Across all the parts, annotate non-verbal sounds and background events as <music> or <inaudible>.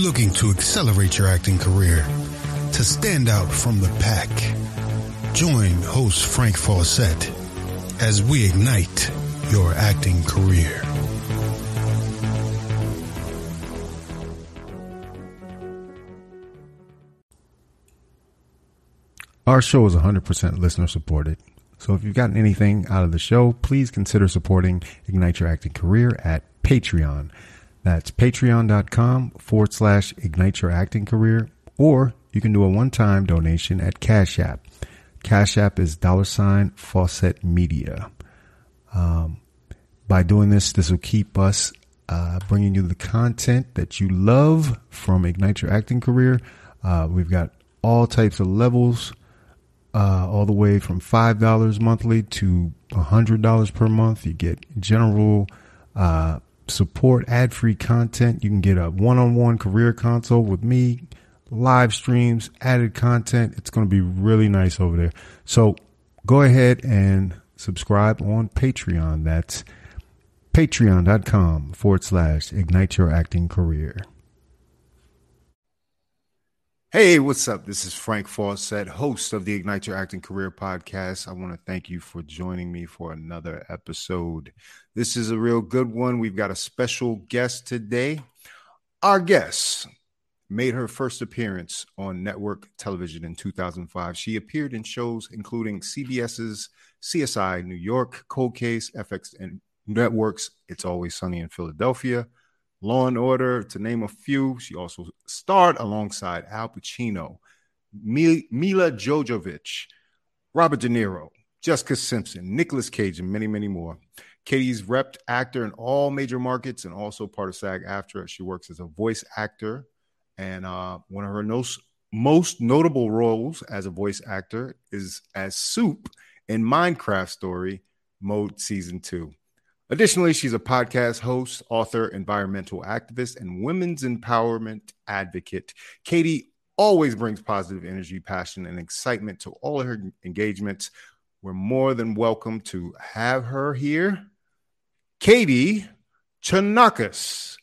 looking to accelerate your acting career, to stand out from the pack? Join host Frank Fawcett as we ignite your acting career. Our show is 100% listener supported. So if you've gotten anything out of the show, please consider supporting Ignite Your Acting Career at Patreon. That's patreon.com forward slash ignite your acting career, or you can do a one time donation at Cash App. Cash App is dollar sign Fawcett Media. Um, by doing this, this will keep us uh, bringing you the content that you love from Ignite Your Acting Career. Uh, we've got all types of levels, uh, all the way from $5 monthly to $100 per month. You get general uh, support, ad free content. You can get a one on one career console with me, live streams, added content. It's going to be really nice over there. So go ahead and subscribe on Patreon. That's patreon.com forward slash ignite your acting career. Hey, what's up? This is Frank Fawcett, host of the Ignite Your Acting Career podcast. I want to thank you for joining me for another episode. This is a real good one. We've got a special guest today. Our guest made her first appearance on network television in 2005. She appeared in shows including CBS's CSI New York, Cold Case, FX and Networks, It's Always Sunny in Philadelphia, Law and Order, to name a few. She also starred alongside Al Pacino, Milla Jovovich, Robert De Niro, Jessica Simpson, Nicolas Cage, and many, many more. Katie's repped actor in all major markets and also part of SAG AFTRA. She works as a voice actor. And uh, one of her most, most notable roles as a voice actor is as Soup in Minecraft Story Mode Season 2. Additionally, she's a podcast host, author, environmental activist, and women's empowerment advocate. Katie always brings positive energy, passion, and excitement to all of her engagements. We're more than welcome to have her here. Katie Chonacas.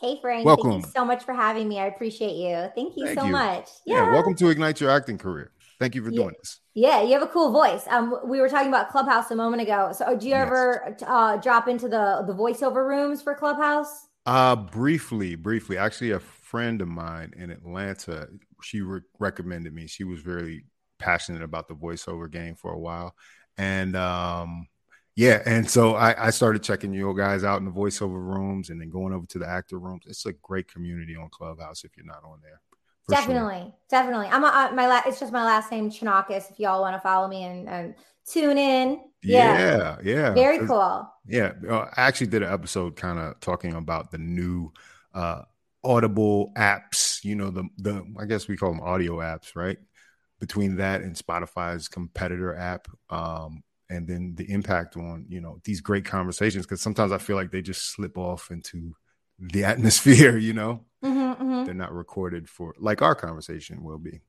Hey, Frank. Welcome. Thank you so much for having me. I appreciate you. Thank you Thank so you. much. Yeah. welcome to Ignite Your Acting Career. Thank you for Yeah. doing this. Yeah, you have a cool voice. Um, we were talking about Clubhouse a moment ago. So, do you Yes. ever uh, drop into the the voiceover rooms for Clubhouse? Uh briefly, briefly. Actually, a friend of mine in Atlanta, she re- recommended me. She was very passionate about the voiceover game for a while, and um, yeah, and so I, I started checking you guys out in the voiceover rooms, and then going over to the actor rooms. It's a great community on Clubhouse if you're not on there. for sure. definitely, definitely. I'm a, uh, my la- it's just my last name Chonacas. If y'all want to follow me and, and tune in, yeah, Yeah, yeah. very It's- cool. Yeah, uh, I actually did an episode kind of talking about the new uh, Audible apps. You know, the the I guess we call them audio apps, right? Between that and Spotify's competitor app, um, and then the impact on you know these great conversations. Because sometimes I feel like they just slip off into the atmosphere. <laughs> You know, hmm hmm they're not recorded for like our conversation will be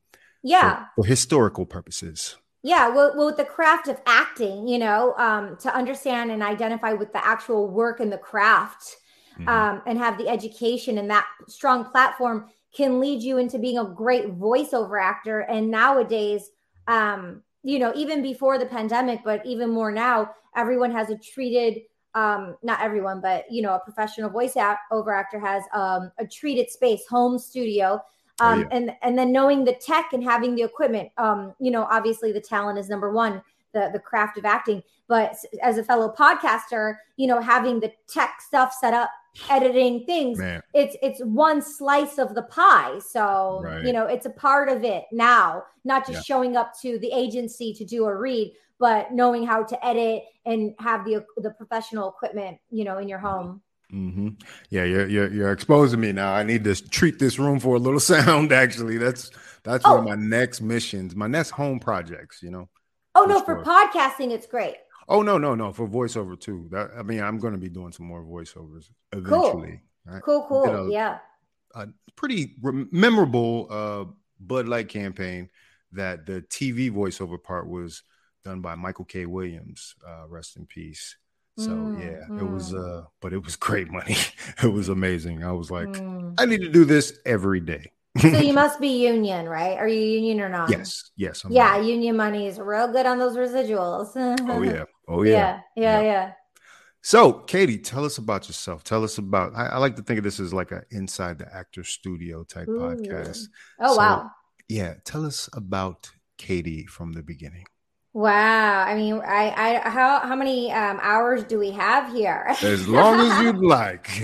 Yeah, for, for historical purposes. Yeah, well, well, with the craft of acting, you know, um, to understand and identify with the actual work and the craft, Mhm. um, and have the education and that strong platform can lead you into being a great voiceover actor. And nowadays, um, you know, even before the pandemic, but even more now, everyone has a treated, um, not everyone, but you know, a professional voice act- over actor has um, a treated space, home studio Oh, um, yeah. and and then knowing the tech and having the equipment um, you know obviously the talent is number one the the craft of acting but as a fellow podcaster you know having the tech stuff set up editing things Man, it's it's one slice of the pie so Right. you know it's a part of it now not just Yeah. showing up to the agency to do a read but knowing how to edit and have the the professional equipment you know in your home mm-hmm. Yeah, you're, you're you're exposing me now. I need to treat this room for a little <laughs> sound. Actually, that's that's one of Oh. my next missions, my next home projects. You know. oh For no sure. for podcasting it's great Oh no, no, no, for voiceover too. That I mean, I'm going to be doing some more voiceovers eventually. I cool cool a- yeah a pretty rem- memorable uh, Bud Light campaign that the TV voiceover part was done by Michael K. Williams, uh, rest in peace. So mm, yeah, mm. it was mm. uh but it was <laughs> great money. it was amazing. I was like, mm. I need to do this every day. so you <laughs> must be union, right? Are you union or not? Yes, yes. I'm yeah, not. union money is real good on those residuals. <laughs> oh yeah, oh yeah, yeah, yeah, yeah. So, Katie, tell us about yourself. Tell us about. I, I like to think of this as like an inside the actor studio type Ooh. podcast. Oh so, wow! Yeah, tell us about Katie from the beginning. Wow. I mean, I, I, how, how many um, hours do we have here? as long as you'd <laughs> like. <laughs>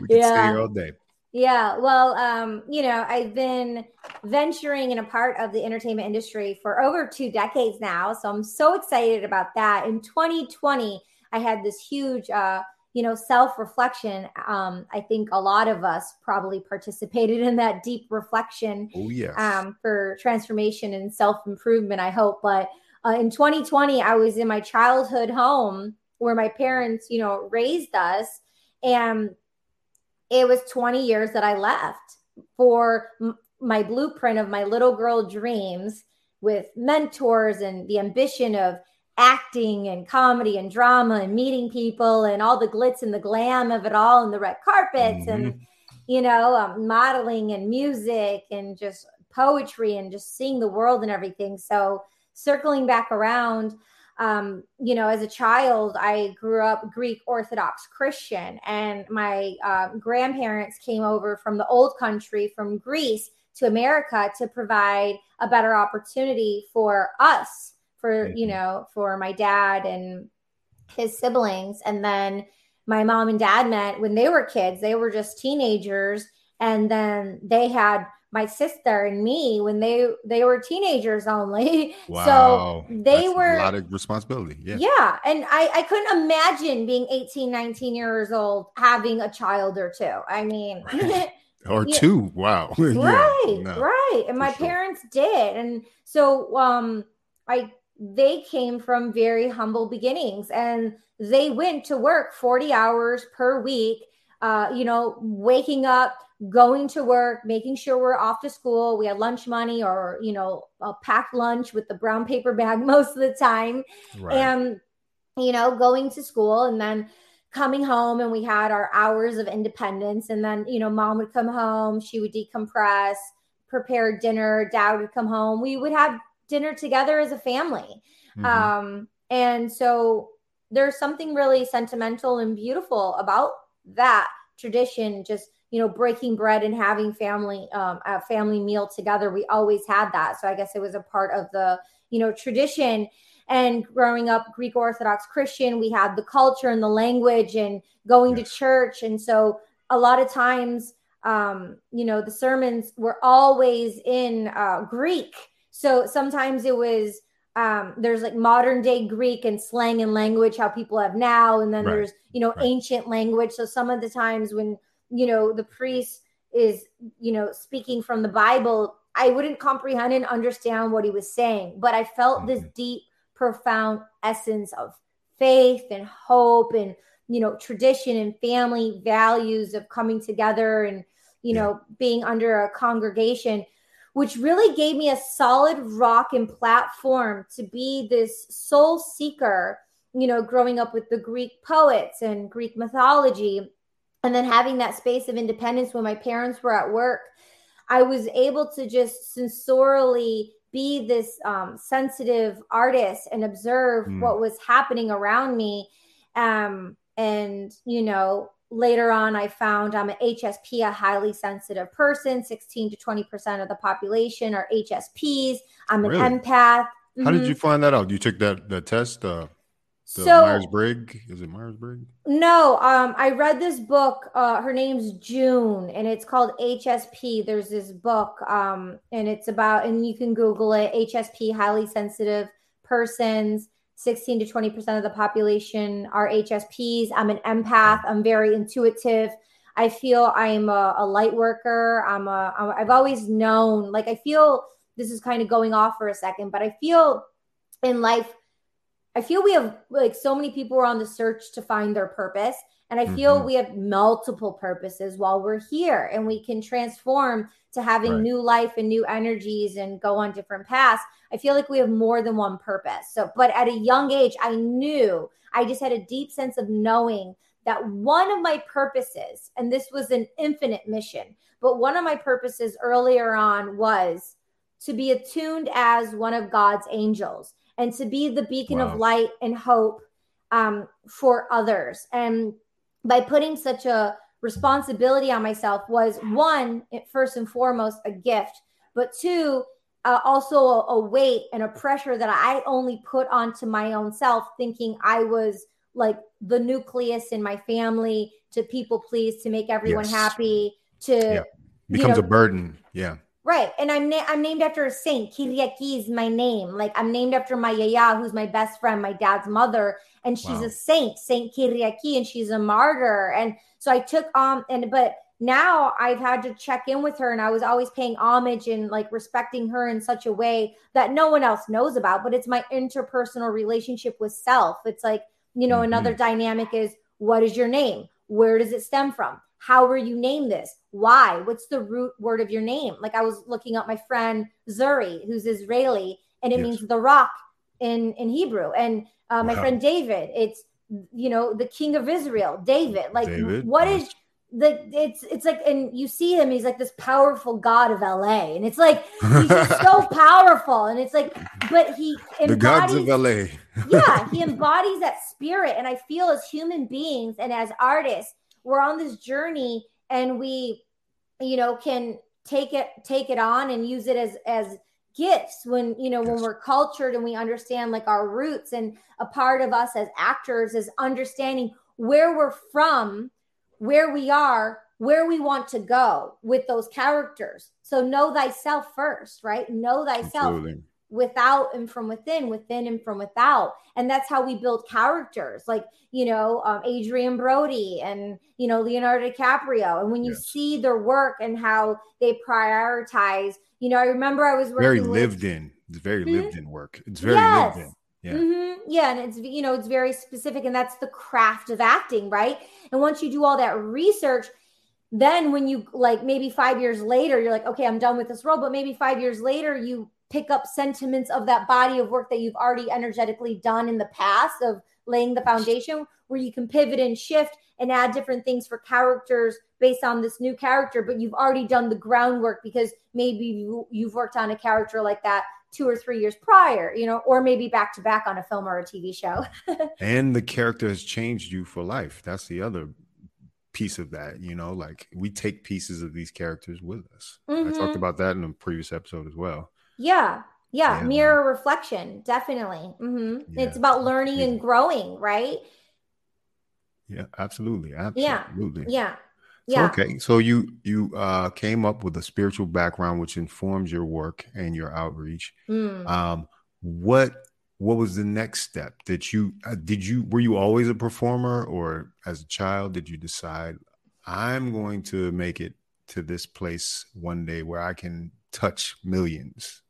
we can yeah. stay all day. Yeah. Well, um, you know, I've been venturing in a part of the entertainment industry for over two decades now. So I'm so excited about that. In 2020, I had this huge, uh, you know, self reflection. Um, I think a lot of us probably participated in that deep reflection. Oh, yes. Um, for transformation and self improvement, I hope. But uh, in 2020, I was in my childhood home where my parents, you know, raised us. And it was 20 years that I left for m- my blueprint of my little girl dreams with mentors and the ambition of acting and comedy and drama and meeting people and all the glitz and the glam of it all and the red carpets mm-hmm. and you know um, modeling and music and just poetry and just seeing the world and everything so circling back around um, you know as a child i grew up greek orthodox christian and my uh, grandparents came over from the old country from greece to america to provide a better opportunity for us for you. know for my dad and his siblings. And then my mom and dad met when they were kids. They were just teenagers and then they had my sister and me when they they were teenagers only. <laughs> Wow. so they That's were a lot of responsibility. Yeah. Yeah. And i i couldn't imagine being 18 19 years old having a child or two. I mean <laughs> or yeah. two. Wow. <laughs> Right yeah, no, right. And my sure. parents did. And so um i they came from very humble beginnings. And they went to work 40 hours per week uh, you know waking up going to work making sure we're off to school we had lunch money or you know a packed lunch with the brown paper bag <laughs> most of the time right. and you know going to school and then coming home and we had our hours of independence and then you know mom would come home she would decompress prepare dinner dad would come home we would have dinner together as a family. Mm-hmm. Um, and so there's something really sentimental and beautiful about that tradition. Just you know, breaking bread and having family um, a family meal together. We always had that, so I guess it was a part of the you know tradition. And growing up Greek Orthodox Christian, we had the culture and the language and going to church, and so a lot of times um, you know, the sermons were always in uh, Greek. So sometimes it was um, there's like modern day Greek and slang and language, how people have now, and then right. there's you know right. ancient language. So some of the times when you know the priest is you know speaking from the Bible, I wouldn't comprehend and understand what he was saying, but I felt mm-hmm. this deep, profound essence of faith and hope and you know tradition and family values of coming together and you yeah. know being under a congregation which really gave me a solid rock and platform to be this soul seeker, you know, growing up with the Greek poets and Greek mythology. And then having that space of independence when my parents were at work, I was able to just sensorially be this um, sensitive artist and observe mm. what was happening around me. Um, and, you know, later on i found i'm an hsp a highly sensitive person. 16 to 20 percent of the population are hsps i'm an really? empath. Mm-hmm. how did you mm-hmm. find that out? You took that the test uh the so, myers-briggs? Is it myers-briggs? No um i read this book uh her name's june and it's called hsp there's this book um and it's about and you can google it hsp highly sensitive persons 16 to 20% of the population are HSPs. I'm an empath. I'm very intuitive. I feel I'm a, a light worker. I'm a, I've always known, like, I feel this is kind of going off for a second, but I feel in life, I feel we have like so many people are on the search to find their purpose. And I feel mm-hmm. we have multiple purposes while we're here and we can transform to having right. new life and new energies and go on different paths. I feel like we have more than one purpose. So, but at a young age, I knew I just had a deep sense of knowing that one of my purposes, and this was an infinite mission, but one of my purposes earlier on was to be attuned as one of God's angels and to be the beacon wow. of light and hope um, for others. And by putting such a responsibility on myself was one, first and foremost, a gift, but two, uh, also a, a, weight and a pressure that I only put onto my own self, thinking I was like the nucleus in my family to people please, to make everyone yes. happy, to yeah. becomes you know, a burden. Yeah. Right. And I'm na- I'm named after a saint. Kyriaki is my name. Like I'm named after my yaya, who's my best friend, my dad's mother, and she's wow. a saint, Saint Kyriaki, and she's a martyr. And so I took um and but now I've had to check in with her and I was always paying homage and like respecting her in such a way that no one else knows about, but it's my interpersonal relationship with self. It's like, you know, mm-hmm. another dynamic is what is your name? Where does it stem from? How were you named this? Why? What's the root word of your name? Like I was looking up my friend Zuri, who's Israeli, and it yes. means the rock in in Hebrew. And uh, my wow. friend David, it's you know the king of Israel, David. Like David? what is the it's it's like and you see him he's like this powerful god of LA and it's like he's just <laughs> so powerful and it's like but he embodies, the gods of LA yeah he <laughs> embodies that spirit and I feel as human beings and as artists we're on this journey and we you know can take it take it on and use it as as gifts when you know yes. when we're cultured and we understand like our roots and a part of us as actors is understanding where we're from where we are where we want to go with those characters. So know thyself first right? Know thyself. Absolutely without and from within, within and from without. And that's how we build characters like, you know, um, Adrien Brody and, you know, Leonardo DiCaprio. And when you yes. see their work and how they prioritize, you know, I remember I was very lived in, it's very mm-hmm. lived in work. It's very yes. lived in. Yeah. Mm-hmm. yeah. And it's, you know, it's very specific. And that's the craft of acting, right? And once you do all that research, then when you like maybe five years later, you're like, okay, I'm done with this role. But maybe five years later, you pick up sentiments of that body of work that you've already energetically done in the past of laying the foundation where you can pivot and shift and add different things for characters based on this new character but you've already done the groundwork because maybe you, you've worked on a character like that two or three years prior you know or maybe back to back on a film or a tv show <laughs> and the character has changed you for life that's the other piece of that you know like we take pieces of these characters with us mm-hmm. i talked mm-hmm. about that in a previous episode as well yeah. Yeah. yeah. Mirror reflection. Definitely. Mm-hmm. Yeah. It's about learning yeah. and growing, right? Yeah, absolutely. Absolutely. Yeah. Yeah. So, okay. So you you uh came up with a spiritual background which informs your work and your outreach. Mm. Um what what was the next step? Did you uh, did you were you always a performer or as a child did you decide I'm going to make it to this place one day where I can touch millions?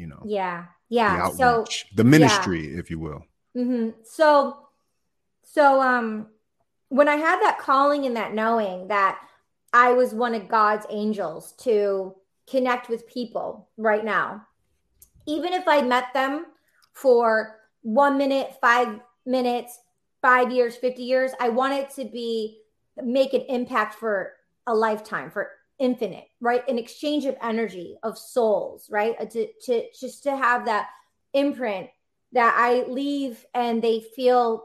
You know yeah yeah the so the ministry yeah. if you will mm-hmm. so so um when i had that calling and that knowing that i was one of god's angels to connect with people right now even if i met them for one minute five minutes five years 50 years i want it to be make an impact for a lifetime for infinite, right? An exchange of energy, of souls, right? Uh, to, to just to have that imprint that I leave and they feel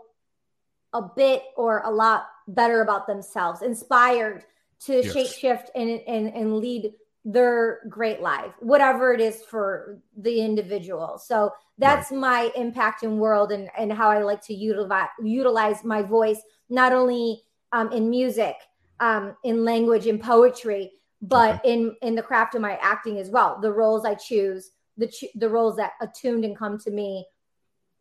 a bit or a lot better about themselves, inspired to yes. shape shift and, and, and lead their great life, whatever it is for the individual. So that's right. my impact in world and, and how I like to utilize utilize my voice, not only um, in music, um, in language, in poetry, but okay. in in the craft of my acting as well the roles i choose the the roles that attuned and come to me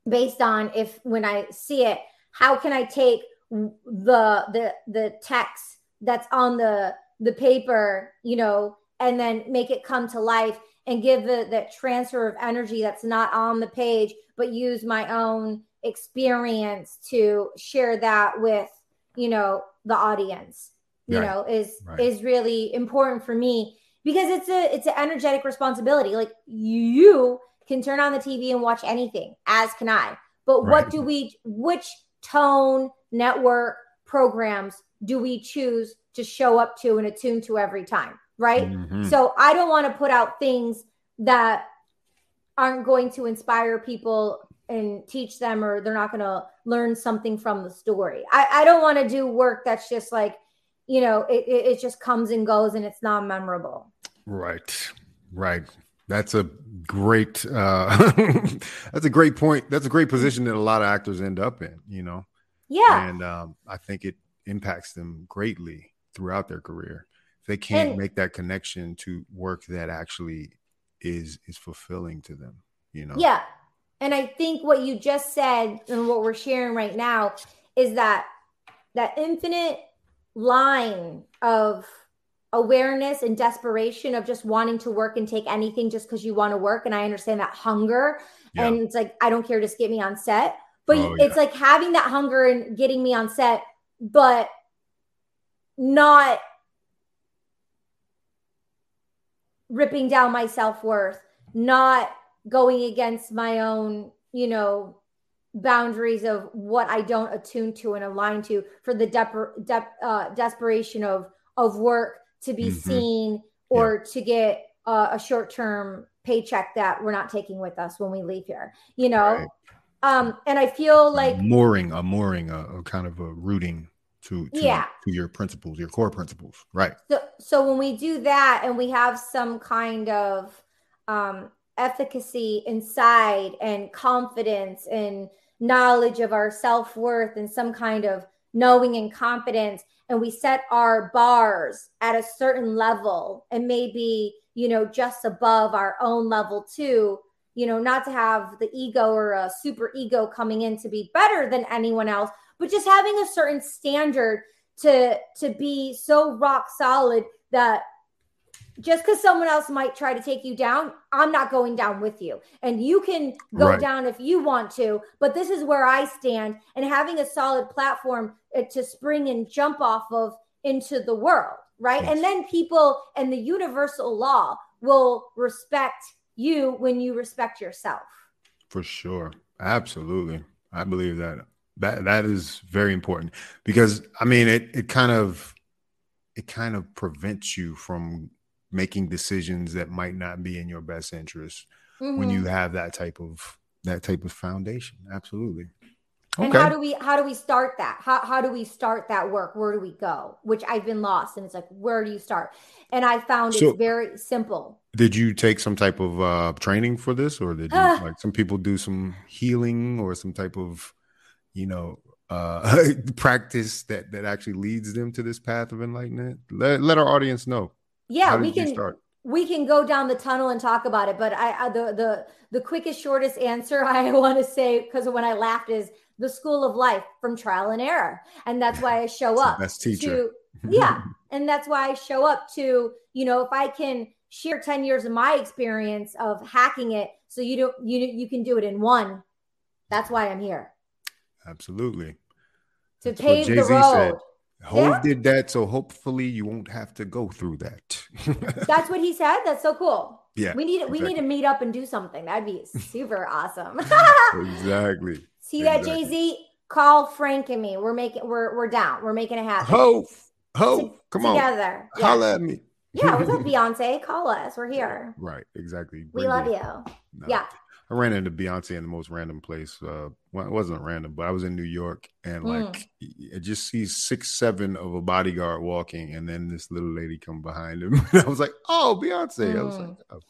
based on if when i see it how can i take the the the text that's on the the paper you know and then make it come to life and give the that transfer of energy that's not on the page but use my own experience to share that with you know the audience you right. know is right. is really important for me because it's a it's an energetic responsibility like you can turn on the tv and watch anything as can i but right. what do we which tone network programs do we choose to show up to and attune to every time right mm-hmm. so i don't want to put out things that aren't going to inspire people and teach them or they're not going to learn something from the story i, I don't want to do work that's just like you know it, it, just comes and goes and it's not memorable. Right. Right. That's a great uh <laughs> that's a great point. That's a great position that a lot of actors end up in you know? Yeah. And um i think it impacts them greatly throughout their career. If they can't and, make that connection to work that actually is is fulfilling to them you know? Yeah. And i think what you just said and what we're sharing right now is that that infinite line of awareness and desperation of just wanting to work and take anything just because you want to work and i understand that hunger yeah. and it's like i don't care just get me on set but oh, it's yeah. like having that hunger and getting me on set but not ripping down my self-worth not going against my own you know boundaries of what i don't attune to and align to for the de- de- uh, desperation of of work to be mm-hmm. seen or yeah. to get uh, a short-term paycheck that we're not taking with us when we leave here you know right. um and i feel like a mooring a mooring a, a kind of a rooting to, to yeah to your principles your core principles right so so when we do that and we have some kind of um efficacy inside and confidence and knowledge of our self-worth and some kind of knowing and confidence and we set our bars at a certain level and maybe you know just above our own level too. You know not to have the ego or a super ego coming in to be better than anyone else but just having a certain standard to to be so rock solid that just because someone else might try to take you down, I'm not going down with you. And you can go right. down if you want to, but this is where I stand. And having a solid platform uh, to spring and jump off of into the world, right? Yes. And then people and the universal law will respect you when you respect yourself. For sure. Absolutely. I believe that that that is very important because I mean it it kind of it kind of prevents you from making decisions that might not be in your best interest mm-hmm. when you have that type of that type of foundation. Absolutely. Okay. And how do we how do we start that? How how do we start that work? Where do we go? Which I've been lost, and it's like, where do you start? And I found so, it's very simple. Did you take some type of uh, training for this, or did you, like some people do some healing or some type of, you know, uh, <laughs> practice that that actually leads them to this path of enlightenment? Let let our audience know. Yeah, we can start? we can go down the tunnel and talk about it. But I, I the the the quickest, shortest answer <laughs> I want to say because when I laughed is the school of life from trial and error, and that's why I show up. Best teacher. To, <laughs> yeah, and that's why I show up to you know if I can share 10 years of my experience of hacking it so you don't you you can do it in one that's why i'm here absolutely to that's pave the road said. Hov yeah. did that, so hopefully you won't have to go through that. That's what he said. That's so cool. <laughs> Yeah, we need exactly. we need to meet up and do something. That'd be super awesome. <laughs> exactly. <laughs> See that. Jay Z? Call Frank and me. We're making we're we're down. We're making it happen. Hov, Hov, come together. on together. Yeah. Holla at me. yeah, what's up, Beyonce? Call us. We're here. Right, exactly. Bring we love you. No. Yeah. I ran into Beyonce in the most random place. Uh, well, it wasn't random, but I was in New York and hmm. like mm. I just see six, seven of a bodyguard walking, and then this little lady come behind him. <laughs> I was like, "Oh, Beyonce!" Mm. I was like, hmm. oh.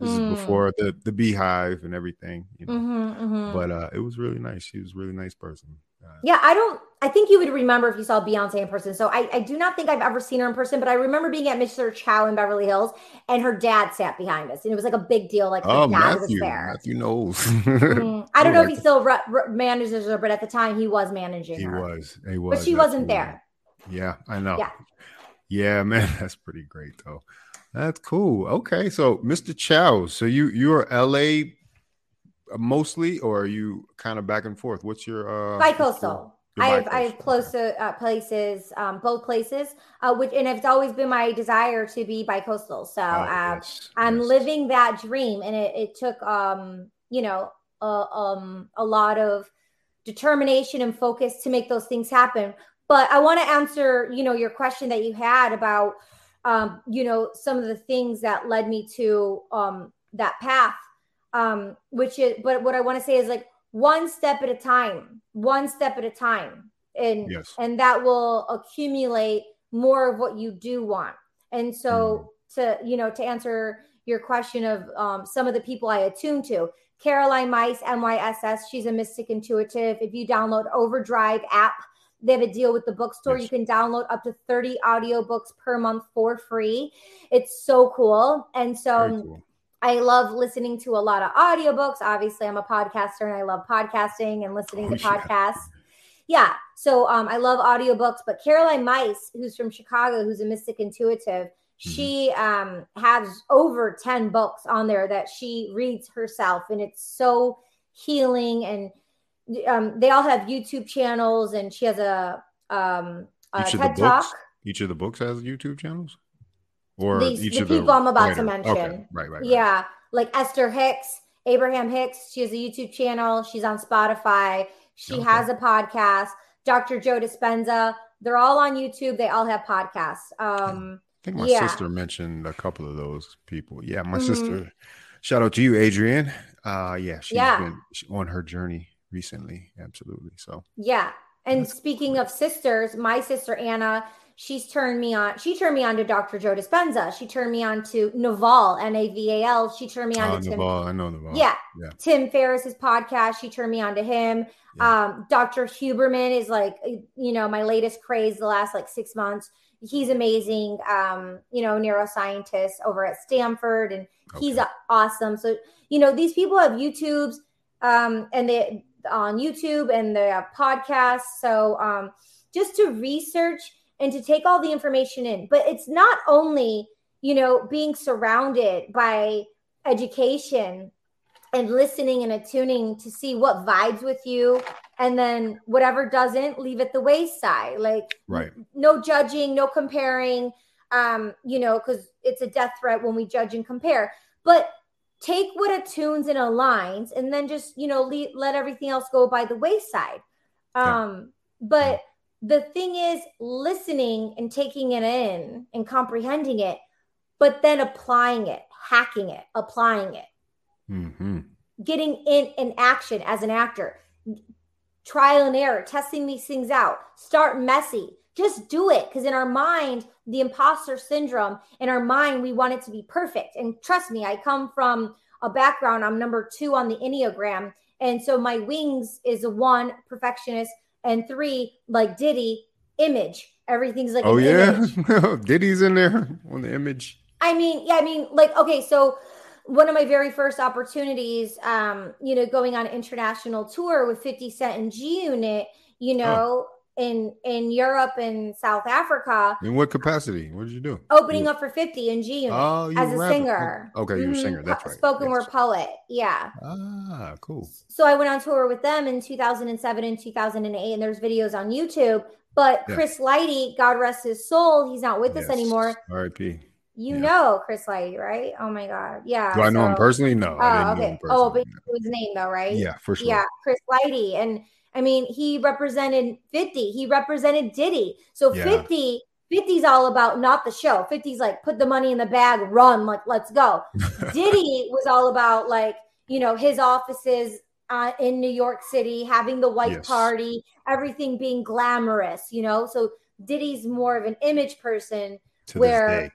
"This mm. is hmm. before the the BeyHive and everything." You know? Mm-hmm, mm-hmm. But uh, it was really nice. She was a really nice person. Uh, yeah, I don't. I think you would remember if you saw Beyonce in person. So I, I do not think I've ever seen her in person, but I remember being at Mr. Chow in Beverly Hills, and her dad sat behind us, and it was like a big deal. Like oh, Mathew, Mathew knows. <laughs> mm, I don't know if he still re- re- manages her, but at the time he was managing. He her. was. He was. But she wasn't there. Yeah, I know. Yeah. Yeah, <laughs> man, that's pretty great though. That's cool. Okay, so Mr. Chow, so you you're LA mostly, or are you kind of back and forth? What's your uh, bi-coastal? I have I have close to uh, places, um, both places, uh, which and it's always been my desire to be bi-coastal. So oh, uh, yes, I'm yes. living that dream, and it, it took um, you know um, a lot of determination and focus to make those things happen. But I want to answer, you know, your question that you had about, um, you know, some of the things that led me to um, that path. Um, which is, but what I want to say is like one step at a time, one step at a time, and yes. and that will accumulate more of what you do want. And so, mm. to you know, to answer your question of um, some of the people I attune to, Caroline Myss, M-Y-S-S. She's a mystic intuitive. If you download Overdrive app, they have a deal with the bookstore. Yes. You can download up to 30 audiobooks per month for free. It's so cool. And so cool. I love listening to a lot of audiobooks. Obviously, I'm a podcaster and I love podcasting and listening oh, to <laughs> podcasts. Yeah. yeah. So um, I love audiobooks. But Caroline Myss, who's from Chicago, who's a mystic intuitive, Mm-hmm. She um, has over 10 books on there that she reads herself, and it's so healing. And um, they all have YouTube channels, and she has a, um, a TED Talk. Each of the books has YouTube channels? Or These, each the of people the I'm about to mention. Okay. Right, right, right. Yeah. Like Esther Hicks, Abraham Hicks. She has a YouTube channel. She's on Spotify. She okay. has a podcast. Dr. Joe Dispenza. They're all on YouTube. They all have podcasts. Um, I think my yeah. sister mentioned a couple of those people. Yeah, my mm-hmm. sister. Shout out to you, Adrian. Uh, yeah, she's yeah. been on her journey recently. Absolutely. So yeah. And speaking of sisters, my sister Anna, she's turned me on. She turned me on to Dr. Joe Dispenza. She turned me on to Naval, N A V A L. She turned me on oh, to Naval. Tim. I know Naval. Yeah. yeah. Tim Ferriss's podcast. She turned me on to him. Yeah. Um, Dr. Huberman is like, you know, my latest craze the last like six months he's amazing um, you know neuroscientist over at stanford and okay. he's awesome so you know these people have youtubes um, and they on youtube and they have podcasts so um, just to research and to take all the information in. But it's not only you know being surrounded by education and listening and attuning to see what vibes with you and then whatever doesn't leave it the wayside. Like right. no judging no comparing um you know because it's a death threat when we judge and compare. But take what attunes and aligns and then just you know le- let everything else go by the wayside. Um yeah. but the thing is listening and taking it in and comprehending it but then applying it hacking it applying it mm-hmm. getting in in action as an actor trial and error, testing these things out. Start messy. Just do it because in our mind, the imposter syndrome, in our mind, we want it to be perfect. And trust me, I come from a background, I'm number two on the Enneagram. And so my wings is a one, perfectionist, and three, like Diddy, image. Everything's like, oh, yeah. <laughs> Diddy's in there on the image. I mean, yeah, I mean, like, okay, so one of my very first opportunities, um, you know, going on international tour with 50 Cent and G Unit, you know, oh. In in Europe and South Africa. In what capacity? What did you do? Opening up for 50 and G oh, as a rapping. singer. Okay, you're mm-hmm. a singer. That's right. Spoken yes. word poet. Yeah. Ah, cool. So I went on tour with them in 2007 and 2008, and there's videos on YouTube. But yeah. Chris Lighty, God rest his soul, he's not with yes. us anymore. R.I.P. You yeah. know Chris Lighty, right? Oh my God. Yeah. Do I know him personally? No. Oh, okay. Oh, but his name though, right? Yeah, for sure. Yeah, Chris Lighty. And I mean, he represented 50. He represented Diddy. So yeah. 50, 50's all about not the show. 50's like put the money in the bag, run, like let's go. <laughs> Diddy was all about like, you know, his offices uh, in New York City, having the white yes. party, everything being glamorous, you know. So Diddy's more of an image person to where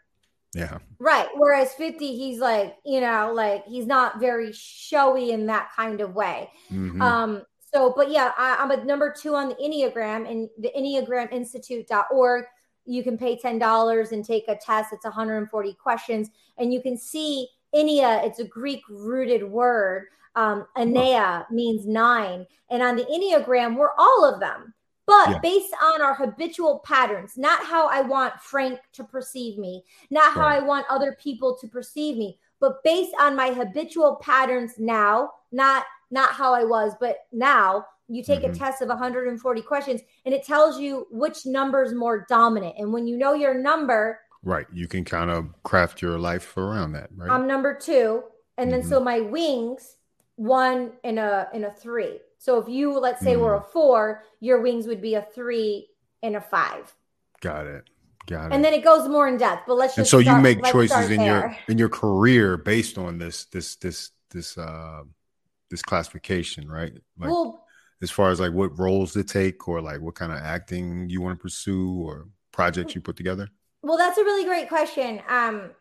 yeah. Right. Whereas 50, he's like, you know, like he's not very showy in that kind of way. Mm-hmm. Um, so, but yeah, I, am a number two on the Enneagram and the Enneagram Institute.org. You can pay $10 and take a test. It's 140 questions. And you can see Ennea, it's a Greek rooted word. Um, Ennea means nine. And on the Enneagram, we're all of them but yeah. based on our habitual patterns, not how I want Frank to perceive me, not how right. I want other people to perceive me, but based on my habitual patterns now, not not how I was, but now you take Mhm. a test of 140 questions and it tells you which number is more dominant. And when you know your number, Right. You can kind of craft your life around that, right? I'm number two, and then Mhm. so my wings one and a and a three. So if you let's say were a Mm. four, your wings would be a three and a five, Got it. Got it. and then it goes more in depth. But let's just and so you make choices start in your in your career based on this this this this uh this classification, right? Like well, as far as like what roles to take or like what kind of acting you want to pursue or projects you put together. well, that's a really great question. Um,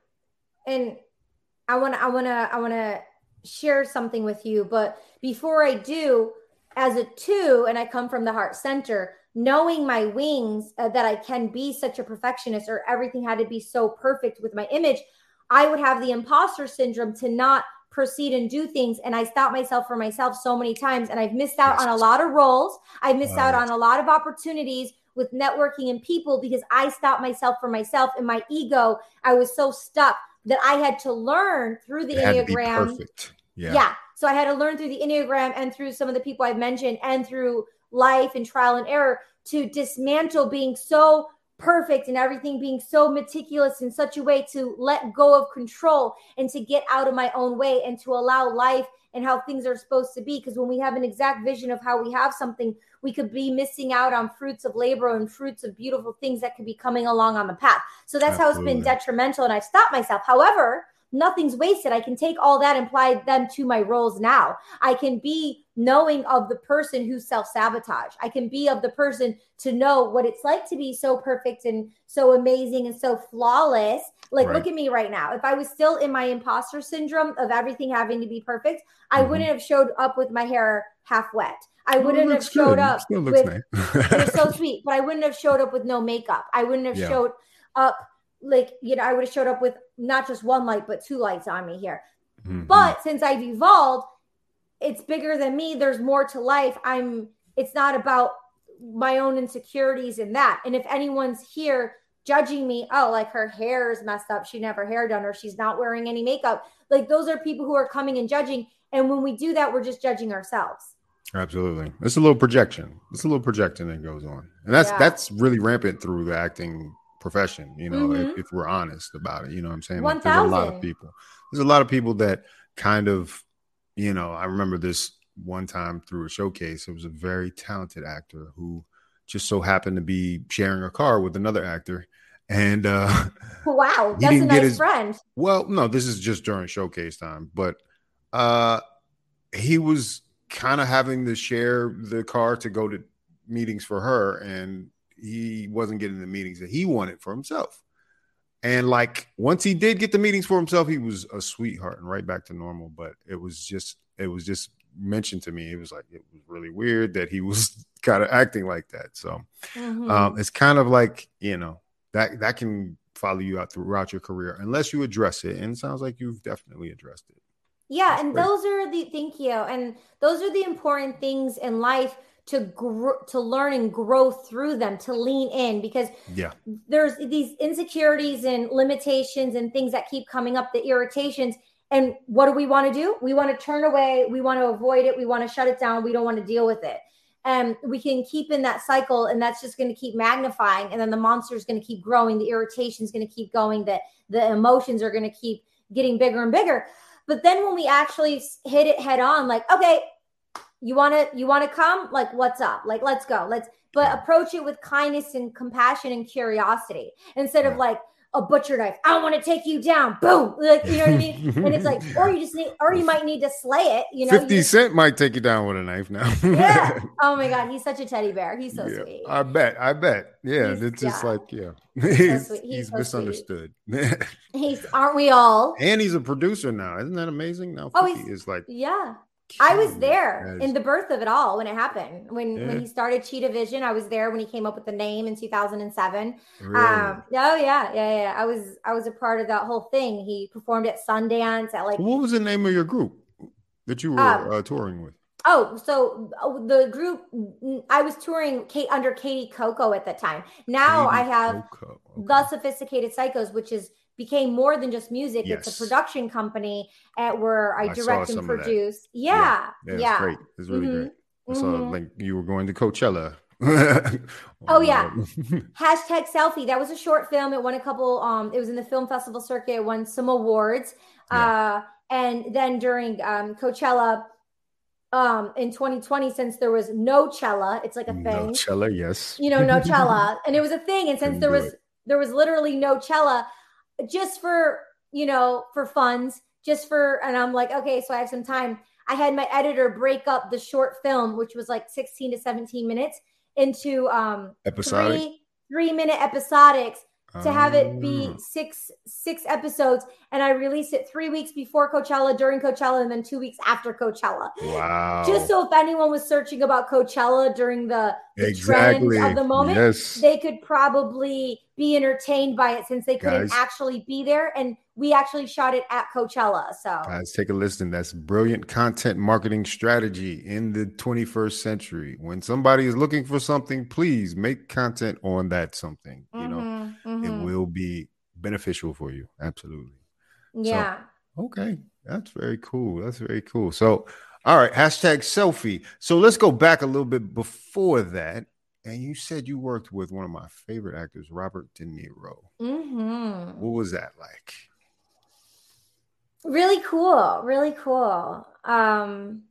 and I want to I want to I want to share something with you, but before I do, as a two, and I come from the heart center, knowing my wings uh, that I can be such a perfectionist or everything had to be so perfect with my image, I would have the imposter syndrome to not proceed and do things. And I stop myself for myself so many times, and I've missed out on a lot of roles. I've missed out on a lot of opportunities with networking and people because I stopped myself for myself and my ego. I was so stuck that I had to learn through the It had to be Enneagram. perfect. Yeah. Yeah. So I had to learn through the Enneagram and through some of the people I've mentioned and through life and trial and error to dismantle being so perfect and everything being so meticulous in such a way to let go of control and to get out of my own way and to allow life and how things are supposed to be. Because when we have an exact vision of how we have something, we could be missing out on fruits of labor and fruits of beautiful things that could be coming along on the path. So that's how it's been detrimental. And I've stopped myself. However, nothing's wasted. I can take all that and apply them to my roles now. I can be knowing of the person who self sabotage. I can be of the person to know what it's like to be so perfect and so amazing and so flawless. Like, Right. look at me right now. If I was still in my imposter syndrome of everything having to be perfect, I Mhm. wouldn't have showed up with my hair half wet. I wouldn't have showed good. up looks with nice. <laughs> it was so <laughs> sweet. But I wouldn't have showed up with no makeup. I wouldn't have Yeah. showed up like you know. I would have showed up with not just one light but two lights on me here. Mhm. But since I've evolved, it's bigger than me. There's more to life. I'm. It's not about my own insecurities in that. And if anyone's here judging me, oh, like her hair is messed up, she never hair done, or she's not wearing any makeup. Like those are people who are coming and judging. And when we do that, we're just judging ourselves. Absolutely. It's a little projection. It's a little projecting that goes on. And that's Yeah. that's really rampant through the acting profession, you know, Mhm. if, if we're honest about it. You know what I'm saying? One there's a lot of people. There's a lot of people that kind of, you know, I remember this one time through a showcase. It was a very talented actor who just so happened to be sharing a car with another actor. And uh <laughs> Wow, that's a nice his- friend. well, no, this is just during showcase time, but uh he was kind of having to share the car to go to meetings for her and he wasn't getting the meetings that he wanted for himself. And like once he did get the meetings for himself, he was a sweetheart and right back to normal, but it was just it was just mentioned to me. It was like it was really weird that he <laughs> was kind of acting like that. So, Mhm. um, it's kind of like you know that that can follow you out throughout your career unless you address it and it sounds like you've definitely addressed it Yeah, That's and great. those are the thank you, and those are the important things in life to grow, to learn and grow through them, to lean in because yeah there's these insecurities and limitations and things that keep coming up, the irritations. And what do we want to do? We want to turn away, we want to avoid it, we want to shut it down, we don't want to deal with it. And we can keep in that cycle, and that's just going to keep magnifying. And then the monster is going to keep growing, the irritation is going to keep going, the, the emotions are going to keep getting bigger and bigger. But then when we actually hit it head on, like, okay, you want to you want to come? Like what's up? Like let's go. Let's but approach it with kindness and compassion and curiosity instead of like a butcher knife. I want to take you down. Boom. Like you know what i mean? And it's like or you just need or you might need to slay it you know? You 50 just- cent might take you down with a knife now. Yeah. <laughs> Oh my god he's such a teddy bear. He's so Yeah, sweet. I bet i bet. Yeah He's- it's just yeah. like yeah. He's, sweet. He's he's so misunderstood. He's aren't we all? And he's a producer now. Isn't that amazing? Now Oh, he's- is like yeah I was there in the birth of it all when it happened. When Yeah. when he started Cheetah Vision, I was there when he came up with the name in 2007. really. Um, oh yeah, yeah, yeah. I was I was a part of that whole thing. He performed at Sundance at like what was the name of your group that you were Um, uh, touring with oh, so uh, the group I was touring Kate under Katie Coco at the time. Now I have Coco. Okay. the sophisticated psychos, which is became more than just music. Yes. It's a production company at where I, I direct and some of that. produce. Yeah. yeah, it's Yeah. great. It's really Mhm. great. I saw Mhm. like you were going to Coachella. <laughs> Oh, yeah. <laughs> Um, <laughs> Hashtag selfie. That was a short film. It won a couple. Um, it was in the film festival circuit. It won some awards. Uh, and then during um, Coachella, um, in 2020, since there was no Cella, it's like a thing. Coachella, yes. you know, no Cella, and it was a thing. And since Couldn't there was it. there was literally no Cella, just for you know for funds, just for, and I'm like, okay, so I have some time. I had my editor break up the short film, which was like 16 to 17 minutes, into um Episodic. three three minute episodics to have it be Ah. six six episodes and i release it three weeks before coachella during coachella and then two weeks after coachella Wow. just so if anyone was searching about coachella during the, the exactly trends of the moment Yes. they could probably be entertained by it since they couldn't Guys. actually be there and we actually shot it at coachella so Guys, take a listen. That's brilliant content marketing strategy in the 21st century. When somebody is looking for something, please make content on that something. You know, Mhm, it will be beneficial for you. Absolutely. yeah Okay. That's very cool. That's very cool. So, all right, hashtag selfie. So let's go back a little bit before that. And you said you worked with one of my favorite actors, Robert De Niro. hmm What was that like? really cool really cool um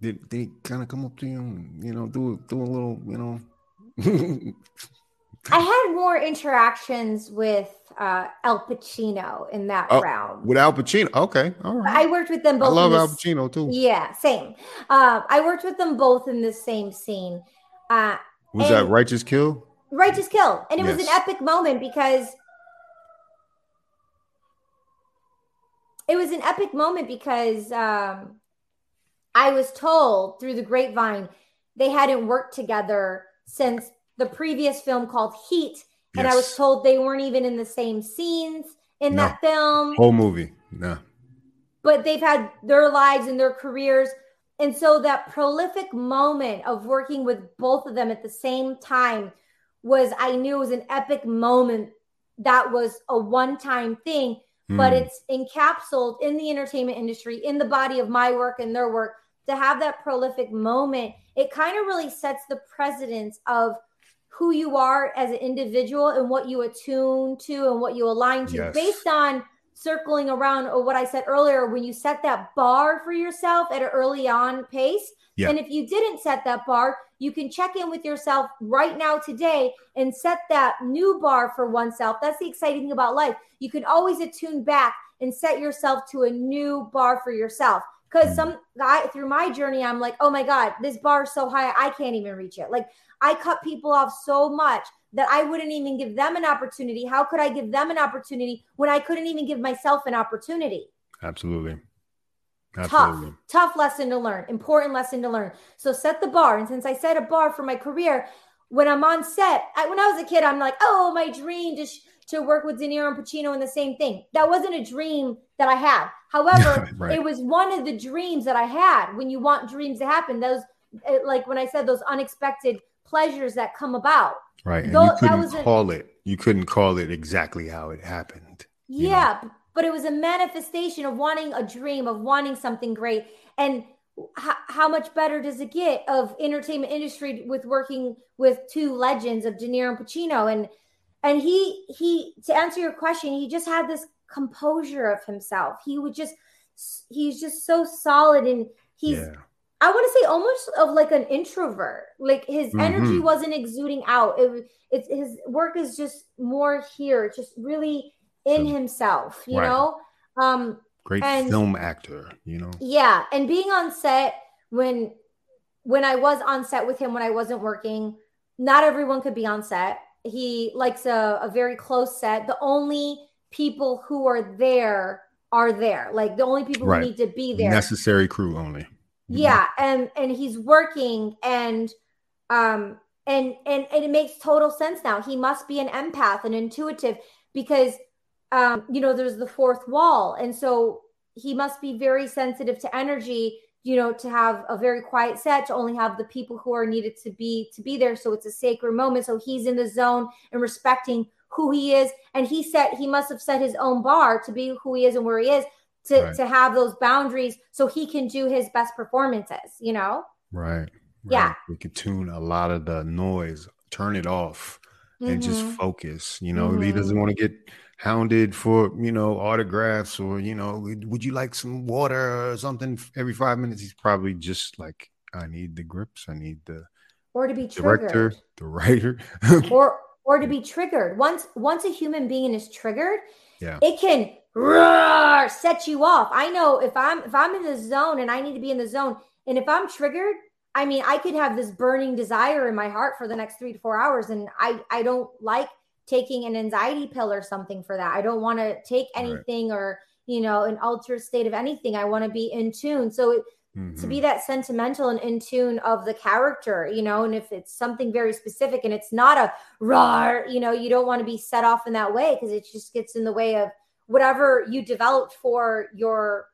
Did, did he kind of come up to you and, you know, do, do a little, you know? <laughs> I had more interactions with uh, Al Pacino in that Oh, round. with Al Pacino. Okay. All right. I worked with them both. I love in Al Pacino too. Yeah, same. Uh, I worked with them both in the same scene. Uh, Was that Righteous Kill? Righteous Kill. And it was an epic moment because it was an epic moment because um, I was told through the grapevine they hadn't worked together since the previous film called Heat. And I was told they weren't even in the same scenes in No. that film. Whole movie. No. but they've had their lives and their careers. And so that prolific moment of working with both of them at the same time was, I knew it was an epic moment that was a one time thing, but Mm. it's encapsulated in the entertainment industry, in the body of my work and their work. To have that prolific moment, it kind of really sets the precedence of who you are as an individual and what you attune to and what you align to Yes. based on circling around or what I said earlier when you set that bar for yourself at an early on pace. Yeah. And if you didn't set that bar, you can check in with yourself right now today and set that new bar for oneself. That's the exciting thing about life. You can always attune back and set yourself to a new bar for yourself. Because Mm. some guy through my journey, I'm like, oh my God, this bar is so high, I can't even reach it. Like I cut people off so much that I wouldn't even give them an opportunity. How could I give them an opportunity when I couldn't even give myself an opportunity? Absolutely. Tough, tough lesson to learn, important lesson to learn. So set the bar. And since I set a bar for my career, when I'm on set, I, when I was a kid, I'm like, oh, my dream to, sh- to work with De Niro and Pacino in the same thing. That wasn't a dream that I had. However, <laughs> Right. it was one of the dreams that I had. When you want dreams to happen, those, it, like when I said, those unexpected pleasures that come about. Right. And Though- you couldn't was a- call it. You couldn't call it exactly how it happened. You know? Yeah, but it was a manifestation of wanting a dream, of wanting something great. And how, how much better does it get of entertainment industry with working with two legends of De Niro and Pacino? And and he he to answer your question, he just had this composure of himself. He would just he's just so solid and he's yeah. I want to say almost of like an introvert. Like his energy Mhm. wasn't exuding out. It it's his work is just more here, just really in So- himself, you Right. know? Um Great and- film actor, you know? yeah, and being on set when when I was on set with him when I wasn't working, not everyone could be on set. He likes a, a very close set. The only people who are there are there. Like the only people Right. who need to be there. Necessary crew only. Yeah, and and he's working and um and and and it makes total sense now. He must be an empath and intuitive because um you know there's the fourth wall and so he must be very sensitive to energy you know to have a very quiet set to only have the people who are needed to be to be there so it's a sacred moment so he's in the zone and respecting who he is and he set he must have set his own bar to be who he is and where he is to Right. to have those boundaries so he can do his best performances you know Right. Yeah. right. We could tune a lot of the noise, turn it off, and just Mhm. focus. You know, he Mhm. doesn't want to get hounded for, you know, autographs or, you know, would would you like some water or something every five minutes? He's probably just like, I need the grips. I need the or to be director, triggered the writer. <laughs> or or to be triggered. Once once a human being is triggered yeah. it can roar, set you off. I know if i'm if i'm in the zone and i need to be in the zone and if i'm triggered i mean i could have this burning desire in my heart for the next three to four hours and i i don't like taking an anxiety pill or something for that. I don't want to take Right. anything or you know an altered state of anything. I want to be in tune. So it, to Mhm. be that sentimental and in tune of the character, you know, and if it's something very specific and it's not a raw, you know, you don't want to be set off in that way because it just gets in the way of whatever you developed for your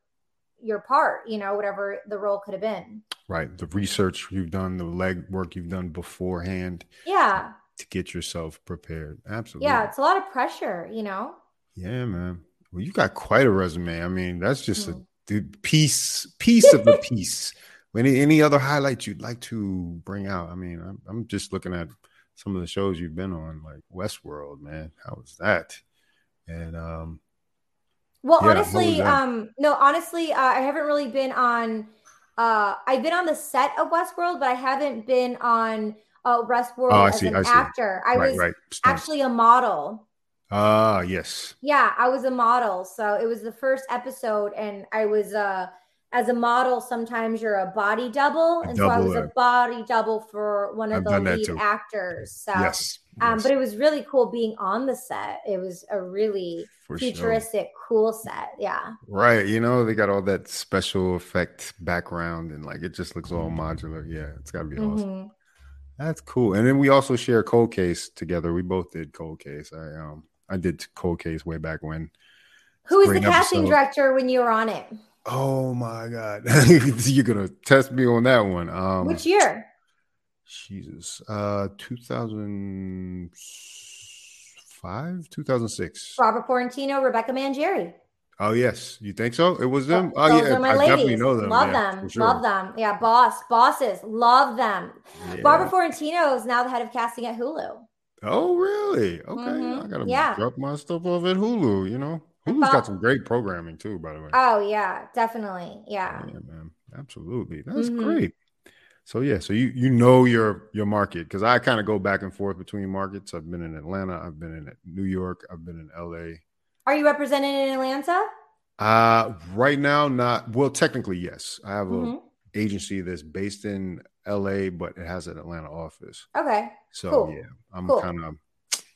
your part, you know, whatever the role could have been. right. The research you've done, the leg work you've done beforehand Yeah. to get yourself prepared. Absolutely. Yeah. It's a lot of pressure, you know. Yeah, man. Well, you got quite a resume. I mean, that's just Mhm. a the piece piece of the <laughs> piece. Any any other highlights you'd like to bring out? I mean, I'm, I'm just looking at some of the shows you've been on, like Westworld, man. How was that? And um, Well, Yeah, honestly, um, no, honestly, uh, I haven't really been on. Uh, I've been on the set of Westworld, but I haven't been on uh, Westworld Oh, I as see, an I actor. I right, was right. Actually a model. Ah, yes, Yeah, I was a model. So it was the first episode, and I was uh as a model. Sometimes you're a body double, A and so I was a body double for one of I've the lead actors. So, yes, um, yes, but it was really cool being on the set. It was a really for sure. futuristic, cool set. Yeah. Right, you know they got all that special effect background, and like it just looks all modular. Yeah, it's got to be awesome. Mhm. That's cool. And then we also share Cold Case together. We both did Cold Case. I um I did Cold Case way back when. Who was the casting episode. director when you were on it? Oh my god. <laughs> You're gonna test me on that one. Um Which year? Jesus. Uh 2005, 2006. Robert Fiorentino, Rebecca Mangieri. Oh yes. You think so? It was them? Th- Oh Those yeah, are my I ladies. definitely know them. Love yeah, them. sure. Love them. Yeah, boss, bosses, love them. Yeah. Barbara Fiorentino is now the head of casting at Hulu. Oh really? Okay. Mhm. I gotta Yeah. drop my stuff off at Hulu, you know. Hulu's got some great programming too, by the way. Oh yeah, definitely. Yeah. Yeah, man. Absolutely. That's Mhm. great. So yeah, so you you know your your market because I kind of go back and forth between markets. I've been in Atlanta, I've been in New York, I've been in LA. Are you represented in Atlanta? Uh right now not well technically yes. I have a Mhm. Agency that's based in LA but it has an Atlanta office. Okay. So Cool. yeah, I'm Cool. kind of